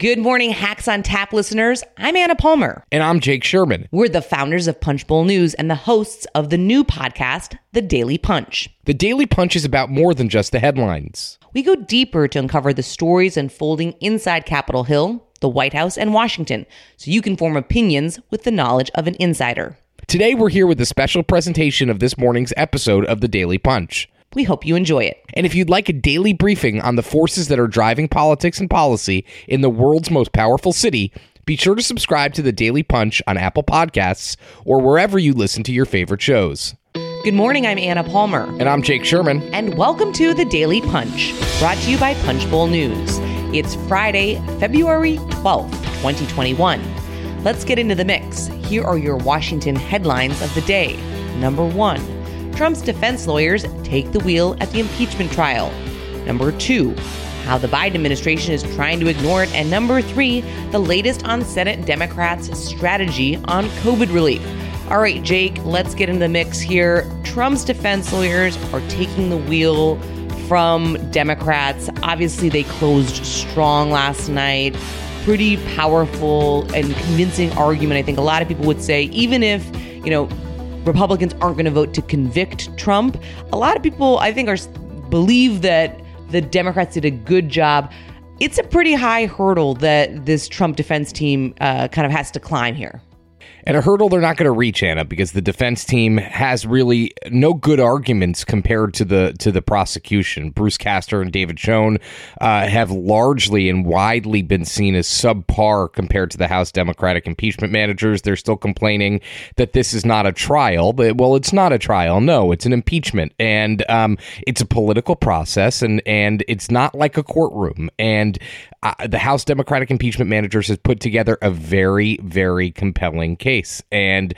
Good morning, Hacks on Tap listeners. I'm Anna Palmer. And I'm Jake Sherman. We're the founders of Punchbowl News and the hosts of the new podcast, The Daily Punch. The Daily Punch is about more than just the headlines. We go deeper to uncover the stories unfolding inside Capitol Hill, the White House, and Washington, so you can form opinions with the knowledge of an insider. Today, we're here with a special presentation of this morning's episode of The Daily Punch. We hope you enjoy it. And if you'd like a daily briefing on the forces that are driving politics and policy in the world's most powerful city, be sure to subscribe to the Daily Punch on Apple Podcasts or wherever you listen to your favorite shows. Good morning, I'm Anna Palmer. And I'm Jake Sherman. And welcome to the Daily Punch, brought to you by Punchbowl News. It's Friday, February 12th, 2021. Let's get into the mix. Here are your Washington headlines of the day. Number one, Trump's defense lawyers take the wheel at the impeachment trial. Number two, how the Biden administration is trying to ignore it. And number three, the latest on Senate Democrats' strategy on COVID relief. All right, Jake, let's get in the mix here. Trump's defense lawyers are taking the wheel from Democrats. Obviously, they closed strong last night. Pretty powerful and convincing argument. I think a lot of people would say, even if, you know, Republicans aren't going to vote to convict Trump. A lot of people, I think, are believe that the Democrats did a good job. It's a pretty high hurdle that this Trump defense team uh, kind of has to climb here and a hurdle they're not going to reach Anna because the defense team has really no good arguments compared to the to the prosecution. Bruce Castor and David Schoen uh, have largely and widely been seen as subpar compared to the House Democratic impeachment managers. They're still complaining that this is not a trial, but well, it's not a trial. No, it's an impeachment, and um, it's a political process, and and it's not like a courtroom. And uh, the House Democratic impeachment managers has put together a very very compelling case case. And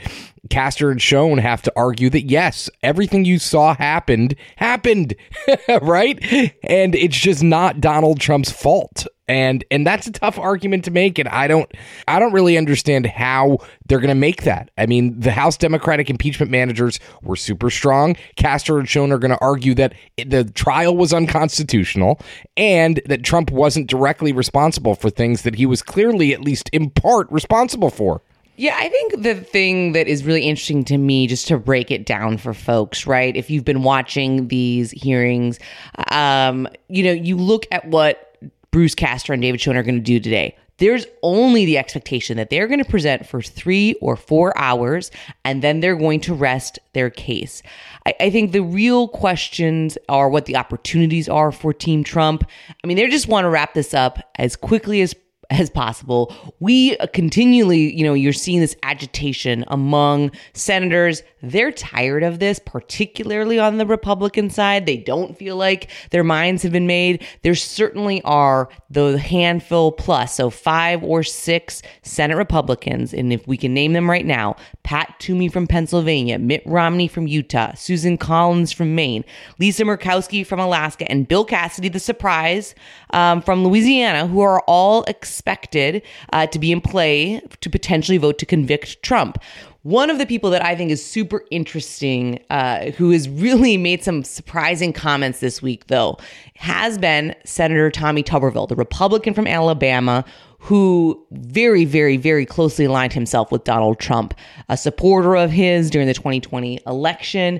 Castor and Schoen have to argue that yes, everything you saw happened happened, right? And it's just not Donald Trump's fault. And and that's a tough argument to make and I don't I don't really understand how they're going to make that. I mean, the House Democratic impeachment managers were super strong. Castor and Schoen are going to argue that the trial was unconstitutional and that Trump wasn't directly responsible for things that he was clearly at least in part responsible for. Yeah, I think the thing that is really interesting to me, just to break it down for folks, right? If you've been watching these hearings, um, you know, you look at what Bruce Castor and David Schoen are going to do today. There's only the expectation that they're going to present for three or four hours and then they're going to rest their case. I, I think the real questions are what the opportunities are for Team Trump. I mean, they just want to wrap this up as quickly as as possible. We continually, you know, you're seeing this agitation among senators. They're tired of this, particularly on the Republican side. They don't feel like their minds have been made. There certainly are the handful plus, so five or six Senate Republicans, and if we can name them right now, Pat Toomey from Pennsylvania, Mitt Romney from Utah, Susan Collins from Maine, Lisa Murkowski from Alaska, and Bill Cassidy, the surprise um, from Louisiana, who are all expected uh, to be in play to potentially vote to convict Trump. One of the people that I think is super interesting, uh, who has really made some surprising comments this week, though, has been Senator Tommy Tuberville, the Republican from Alabama, who very, very, very closely aligned himself with Donald Trump, a supporter of his during the 2020 election.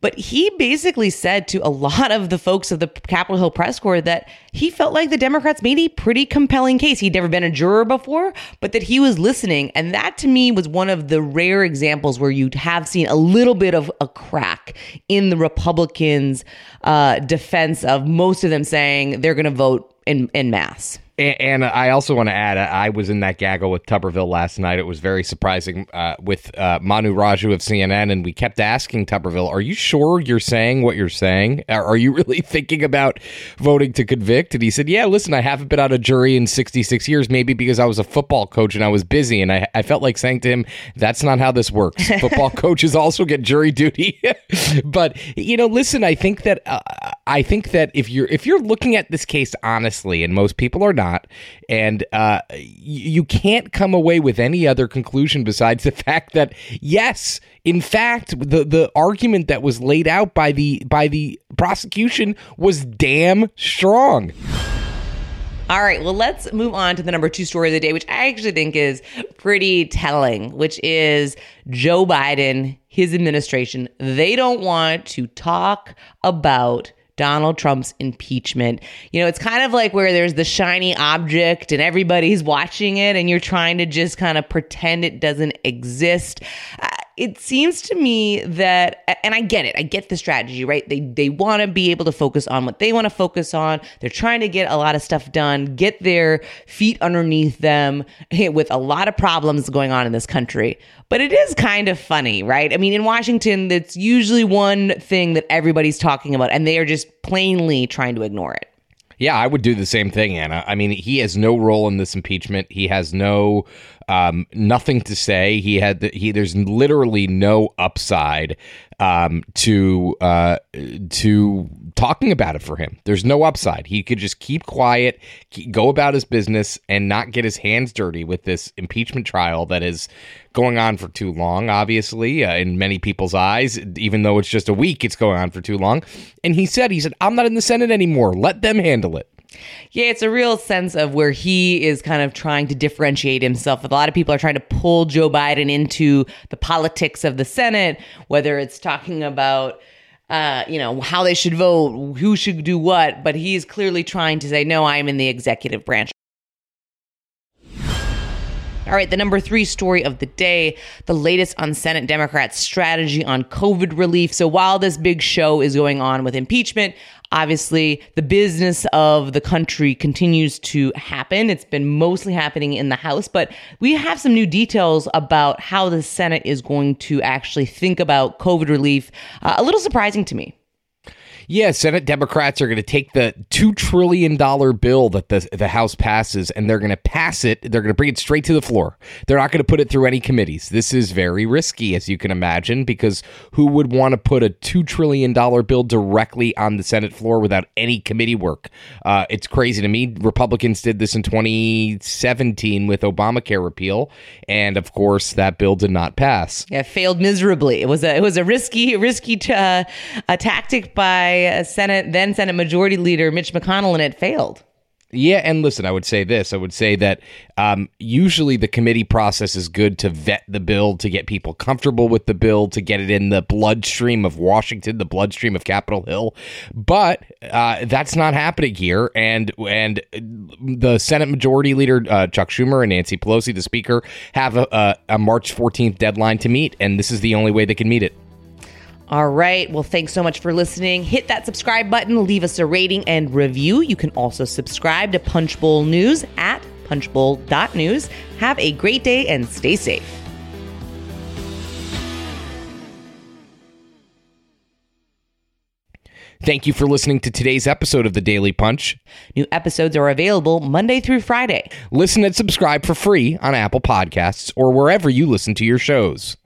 But he basically said to a lot of the folks of the Capitol Hill press corps that he felt like the Democrats made a pretty compelling case. He'd never been a juror before, but that he was listening. And that to me was one of the rare examples where you'd have seen a little bit of a crack in the Republicans' uh, defense of most of them saying they're going to vote in, in mass. And, and I also want to add, I was in that gaggle with Tuberville last night. It was very surprising uh, with uh, Manu Raju of CNN, and we kept asking Tuberville, "Are you sure you're saying what you're saying? Are, are you really thinking about voting to convict?" And he said, "Yeah, listen, I haven't been on a jury in 66 years, maybe because I was a football coach and I was busy, and I, I felt like saying to him, that's not how this works. football coaches also get jury duty." but you know, listen, I think that uh, I think that if you're if you're looking at this case honestly, and most people are not, and uh, you can't come away with any other conclusion besides the fact that yes, in fact, the the argument that was laid out by the by the prosecution was damn strong. All right, well, let's move on to the number two story of the day, which I actually think is pretty telling, which is Joe Biden, his administration. They don't want to talk about Donald Trump's impeachment. You know, it's kind of like where there's the shiny object and everybody's watching it and you're trying to just kind of pretend it doesn't exist. It seems to me that and I get it. I get the strategy, right? They they want to be able to focus on what they want to focus on. They're trying to get a lot of stuff done, get their feet underneath them with a lot of problems going on in this country. But it is kind of funny, right? I mean, in Washington, that's usually one thing that everybody's talking about and they are just plainly trying to ignore it. Yeah, I would do the same thing, Anna. I mean, he has no role in this impeachment. He has no um, nothing to say. He had the, he. There's literally no upside um, to uh, to talking about it for him. There's no upside. He could just keep quiet, keep, go about his business, and not get his hands dirty with this impeachment trial that is going on for too long. Obviously, uh, in many people's eyes, even though it's just a week, it's going on for too long. And he said, he said, "I'm not in the Senate anymore. Let them handle it." Yeah, it's a real sense of where he is kind of trying to differentiate himself. A lot of people are trying to pull Joe Biden into the politics of the Senate, whether it's talking about uh, you know, how they should vote, who should do what, but he's clearly trying to say, no, I'm in the executive branch. All right, the number three story of the day the latest on Senate Democrats' strategy on COVID relief. So while this big show is going on with impeachment, obviously the business of the country continues to happen. It's been mostly happening in the House, but we have some new details about how the Senate is going to actually think about COVID relief. Uh, a little surprising to me. Yeah, Senate Democrats are going to take the $2 trillion bill that the, the House passes and they're going to pass it. They're going to bring it straight to the floor. They're not going to put it through any committees. This is very risky, as you can imagine, because who would want to put a $2 trillion bill directly on the Senate floor without any committee work? Uh, it's crazy to me. Republicans did this in 2017 with Obamacare repeal. And of course, that bill did not pass. Yeah, failed miserably. It was a, it was a risky, risky t- uh, a tactic by Senate then Senate Majority Leader Mitch McConnell, and it failed. Yeah, and listen, I would say this. I would say that um, usually the committee process is good to vet the bill, to get people comfortable with the bill, to get it in the bloodstream of Washington, the bloodstream of Capitol Hill. But uh, that's not happening here, and and the Senate Majority Leader uh, Chuck Schumer and Nancy Pelosi, the Speaker, have a, a, a March 14th deadline to meet, and this is the only way they can meet it. All right. Well, thanks so much for listening. Hit that subscribe button, leave us a rating and review. You can also subscribe to Punchbowl News at punchbowl.news. Have a great day and stay safe. Thank you for listening to today's episode of the Daily Punch. New episodes are available Monday through Friday. Listen and subscribe for free on Apple Podcasts or wherever you listen to your shows.